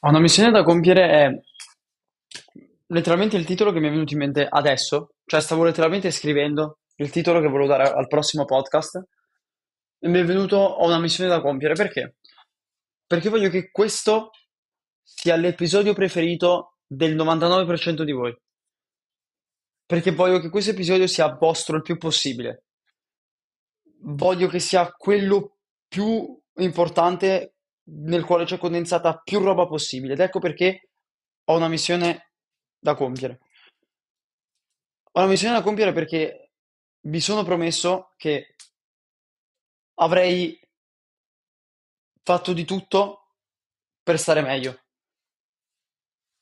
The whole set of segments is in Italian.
Ho una missione da compiere è letteralmente il titolo che mi è venuto in mente adesso, cioè stavo letteralmente scrivendo il titolo che volevo dare al prossimo podcast e mi è venuto, ho una missione da compiere, perché? Perché voglio che questo sia l'episodio preferito del 99% di voi, perché voglio che questo episodio sia vostro il più possibile, voglio che sia quello più importante nel quale c'è condensata più roba possibile ed ecco perché ho una missione da compiere. Ho una missione da compiere perché mi sono promesso che avrei fatto di tutto per stare meglio.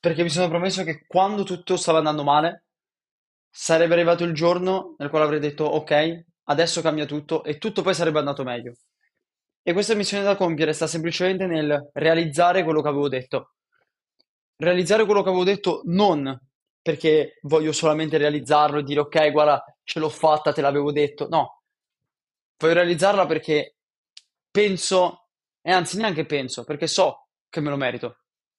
Perché mi sono promesso che quando tutto stava andando male, sarebbe arrivato il giorno nel quale avrei detto ok, adesso cambia tutto e tutto poi sarebbe andato meglio. E questa missione da compiere sta semplicemente nel realizzare quello che avevo detto. Realizzare quello che avevo detto non perché voglio solamente realizzarlo e dire ok, guarda, ce l'ho fatta, te l'avevo detto. No, voglio realizzarla perché penso, e anzi neanche penso, perché so che me lo merito.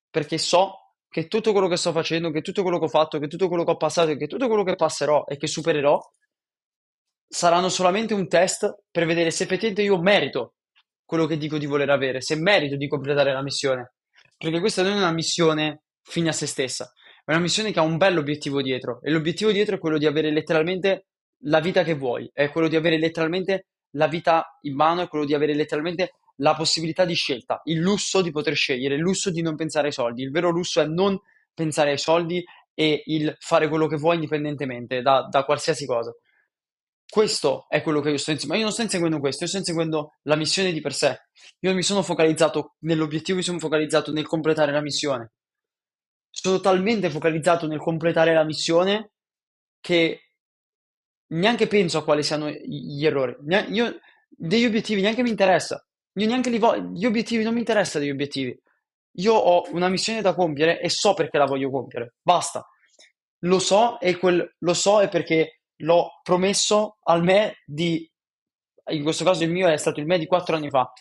Perché so che tutto quello che sto facendo, che tutto quello che ho fatto, che tutto quello che ho passato che tutto quello che passerò e che supererò saranno solamente un test per vedere se effettivamente io merito quello che dico di voler avere, se merito di completare la missione. Perché questa non è una missione fine a se stessa, è una missione che ha un bello obiettivo dietro. E l'obiettivo dietro è quello di avere letteralmente la vita che vuoi, è quello di avere letteralmente la vita in mano, è quello di avere letteralmente la possibilità di scelta, il lusso di poter scegliere, il lusso di non pensare ai soldi. Il vero lusso è non pensare ai soldi e il fare quello che vuoi indipendentemente da, da qualsiasi cosa. Questo è quello che io sto inseguendo, ma io non sto inseguendo questo, io sto inseguendo la missione di per sé. Io mi sono focalizzato nell'obiettivo, mi sono focalizzato nel completare la missione. Sono talmente focalizzato nel completare la missione che neanche penso a quali siano gli errori. Io degli obiettivi neanche mi interessa. Io neanche li voglio. Gli obiettivi non mi interessano degli obiettivi. Io ho una missione da compiere e so perché la voglio compiere. Basta. Lo so e quel lo so è perché l'ho promesso al me di, in questo caso il mio è stato il me di quattro anni fa.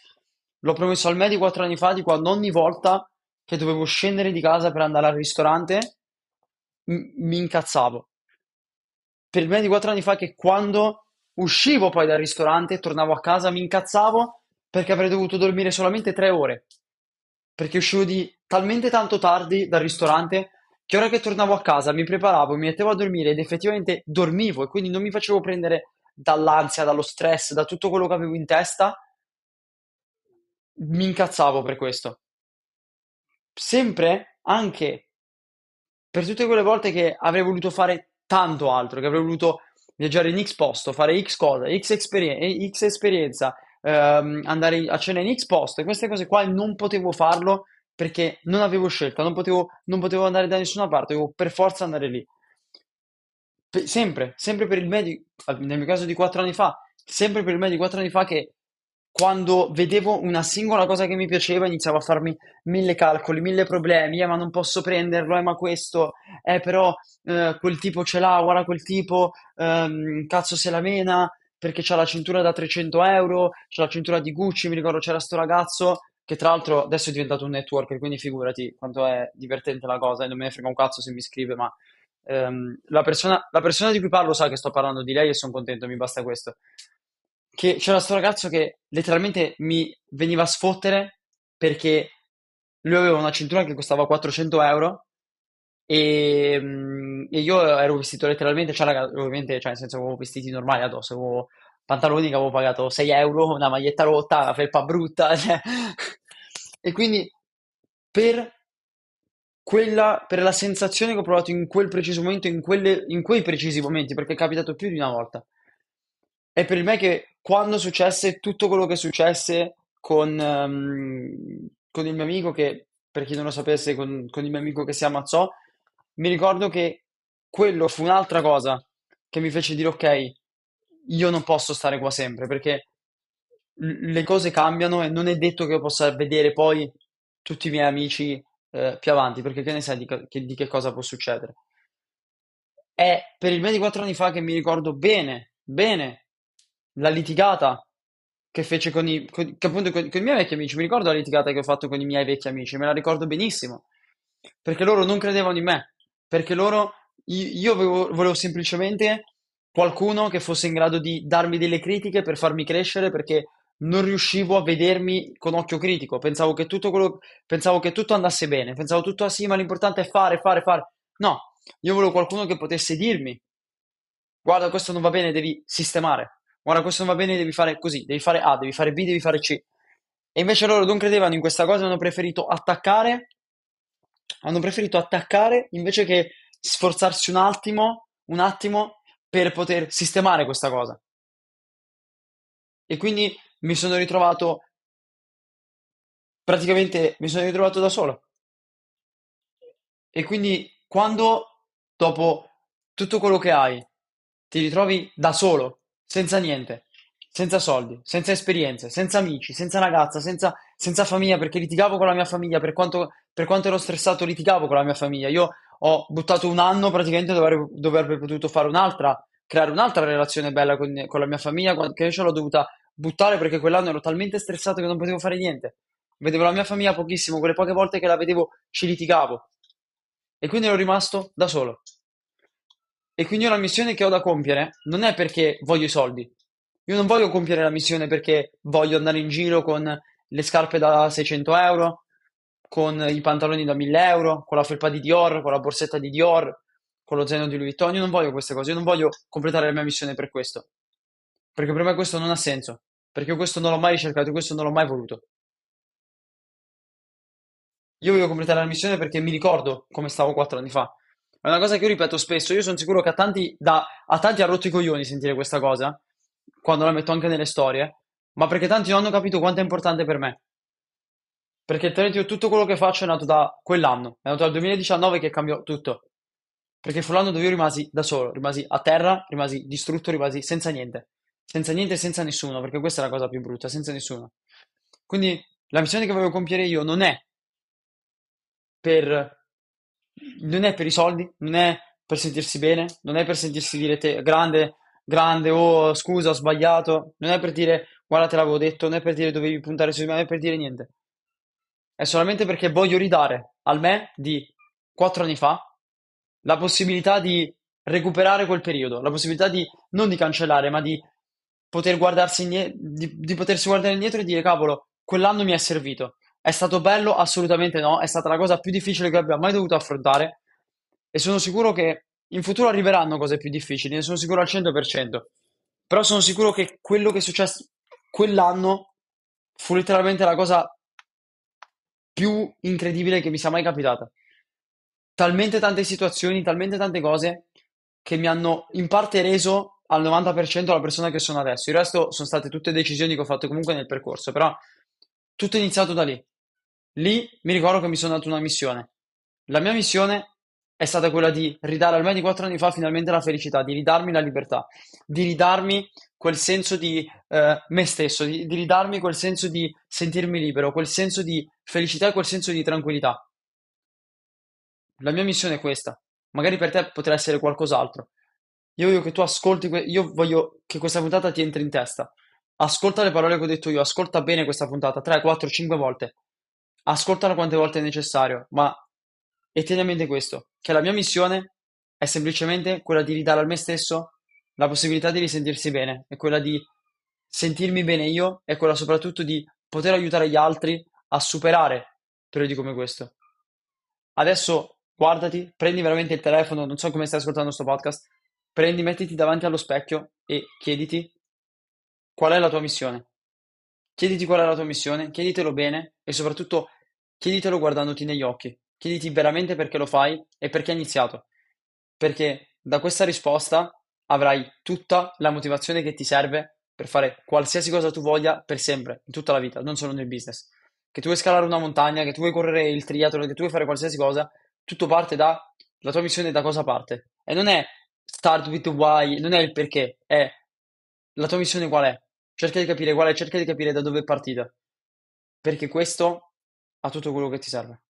L'ho promesso al me di quattro anni fa di quando ogni volta che dovevo scendere di casa per andare al ristorante m- mi incazzavo. Per me di quattro anni fa che quando uscivo poi dal ristorante tornavo a casa mi incazzavo perché avrei dovuto dormire solamente tre ore. Perché uscivo di talmente tanto tardi dal ristorante che ora che tornavo a casa mi preparavo, mi mettevo a dormire ed effettivamente dormivo e quindi non mi facevo prendere dall'ansia, dallo stress, da tutto quello che avevo in testa, mi incazzavo per questo. Sempre, anche per tutte quelle volte che avrei voluto fare tanto altro, che avrei voluto viaggiare in X posto, fare X cosa, X, esperien- X esperienza, ehm, andare a cena in X posto, e queste cose qua non potevo farlo perché non avevo scelta, non potevo, non potevo andare da nessuna parte, dovevo per forza andare lì. Pe- sempre, sempre per il me di, nel mio caso di quattro anni fa, sempre per il me di quattro anni fa che quando vedevo una singola cosa che mi piaceva iniziavo a farmi mille calcoli, mille problemi, eh, ma non posso prenderlo, eh, ma questo, eh, però eh, quel tipo ce l'ha, guarda quel tipo, ehm, cazzo se la mena perché c'ha la cintura da 300 euro, c'ha la cintura di Gucci, mi ricordo c'era sto ragazzo che tra l'altro adesso è diventato un networker, quindi figurati quanto è divertente la cosa e non me ne frega un cazzo se mi scrive, ma ehm, la persona, la persona di cui parlo sa che sto parlando di lei e sono contento, mi basta questo. Che c'era sto ragazzo che letteralmente mi veniva a sfottere perché lui aveva una cintura che costava 400 euro e, mm, e io ero vestito letteralmente, cioè, raga, ovviamente, cioè, nel senso avevo vestiti normali addosso, avevo pantaloni che avevo pagato 6 euro, una maglietta rotta, una felpa brutta, cioè. E quindi per quella, per la sensazione che ho provato in quel preciso momento, in quelle- in quei precisi momenti, perché è capitato più di una volta, è per me che quando successe tutto quello che successe con, ehm, con il mio amico, che per chi non lo sapesse, con, con il mio amico che si ammazzò, mi ricordo che quello fu un'altra cosa che mi fece dire ok, io non posso stare qua sempre perché le cose cambiano e non è detto che io possa vedere poi tutti i miei amici eh, più avanti, perché che ne sai di, che di che cosa può succedere. È per il me di quattro anni fa che mi ricordo bene, bene, la litigata che fece con i, con- appunto con, con i miei vecchi amici. Mi ricordo la litigata che ho fatto con i miei vecchi amici, me la ricordo benissimo, perché loro non credevano in me, perché loro, io, io avevo- volevo semplicemente qualcuno che fosse in grado di darmi delle critiche per farmi crescere, perché non riuscivo a vedermi con occhio critico. Pensavo che tutto quello, pensavo che tutto andasse bene, pensavo tutto ah sì, ma l'importante è fare, fare, fare. No, io volevo qualcuno che potesse dirmi, guarda, questo non va bene, devi sistemare. Guarda, questo non va bene, devi fare così, devi fare A, devi fare B, devi fare C. E invece loro non credevano in questa cosa, hanno preferito attaccare, hanno preferito attaccare invece che sforzarsi un attimo, un attimo per poter sistemare questa cosa. E quindi mi sono ritrovato, praticamente mi sono ritrovato da solo. E quindi quando dopo tutto quello che hai ti ritrovi da solo, senza niente, senza soldi, senza esperienze, senza amici, senza ragazza, senza, senza famiglia, perché litigavo con la mia famiglia, per quanto, per quanto ero stressato litigavo con la mia famiglia. Io ho buttato un anno praticamente dove, avrei- potuto fare un'altra, creare un'altra relazione bella con, con la mia famiglia, che invece l'ho dovuta buttare perché quell'anno ero talmente stressato che non potevo fare niente. Vedevo la mia famiglia pochissimo, quelle poche volte che la vedevo ci litigavo. E quindi ero rimasto da solo. E quindi la missione che ho da compiere non è perché voglio i soldi. Io non voglio compiere la missione perché voglio andare in giro con le scarpe da 600 euro, con i pantaloni da 1000 euro, con la felpa di Dior, con la borsetta di Dior, con lo zaino di Louis Vuitton. Io non voglio queste cose, io non voglio completare la mia missione per questo. Perché per me questo non ha senso. Perché io questo non l'ho mai ricercato, questo non l'ho mai voluto. Io voglio completare la missione perché mi ricordo come stavo quattro anni fa. È una cosa che io ripeto spesso. Io sono sicuro che a tanti, da- a tanti ha rotto i coglioni sentire questa cosa, quando la metto anche nelle storie, ma perché tanti non hanno capito quanto è importante per me. Perché altrimenti io tutto quello che faccio è nato da quell'anno, è nato dal 2019 che cambiò tutto. Perché fu l'anno dove io rimasi da solo, rimasi a terra, rimasi distrutto, rimasi senza niente. Senza niente e senza nessuno, perché questa è la cosa più brutta, senza nessuno. Quindi la missione che voglio compiere io non è per, non è per i soldi, non è per sentirsi bene, non è per sentirsi dire te, grande, grande, oh scusa, ho sbagliato, non è per dire guarda te l'avevo detto, non è per dire dovevi puntare su di me, non è per dire niente. È solamente perché voglio ridare al me di quattro anni fa la possibilità di recuperare quel periodo, la possibilità di non di cancellare, ma di poter guardarsi indie- di, di potersi guardare indietro e dire cavolo, quell'anno mi è servito. È stato bello? Assolutamente no, è stata la cosa più difficile che abbia mai dovuto affrontare e sono sicuro che in futuro arriveranno cose più difficili, ne sono sicuro al 100%. Però sono sicuro che quello che è successo quell'anno fu letteralmente la cosa più incredibile che mi sia mai capitata. Talmente tante situazioni, talmente tante cose che mi hanno in parte reso al 90% la persona che sono adesso. Il resto sono state tutte decisioni che ho fatto comunque nel percorso, però tutto è iniziato da lì. Lì mi ricordo che mi sono dato una missione. La mia missione è stata quella di ridare al me di quattro anni fa finalmente la felicità, di ridarmi la libertà, di ridarmi quel senso di eh, me stesso, di, di ridarmi quel senso di sentirmi libero, quel senso di felicità e quel senso di tranquillità. La mia missione è questa. Magari per te potrà essere qualcos'altro. Io voglio che tu ascolti, que- io voglio che questa puntata ti entri in testa. Ascolta le parole che ho detto io, ascolta bene questa puntata, 3, 4, 5 volte. Ascoltala quante volte è necessario, ma e tieni a mente questo, che la mia missione è semplicemente quella di ridare a me stesso la possibilità di risentirsi bene, è quella di sentirmi bene io, è quella soprattutto di poter aiutare gli altri a superare periodi come questo. Adesso guardati, prendi veramente il telefono, non so come stai ascoltando questo podcast, prendi, mettiti davanti allo specchio e chiediti qual è la tua missione. Chiediti qual è la tua missione, chieditelo bene e soprattutto chieditelo guardandoti negli occhi. Chiediti veramente perché lo fai e perché hai iniziato. Perché da questa risposta avrai tutta la motivazione che ti serve per fare qualsiasi cosa tu voglia per sempre, in tutta la vita, non solo nel business. Che tu vuoi scalare una montagna, che tu vuoi correre il triathlon, che tu vuoi fare qualsiasi cosa, tutto parte da la tua missione da cosa parte. E non è start with why, non è il perché, è la tua missione qual è. Cerca di capire qual è, cerca di capire da dove è partita. Perché questo ha tutto quello che ti serve.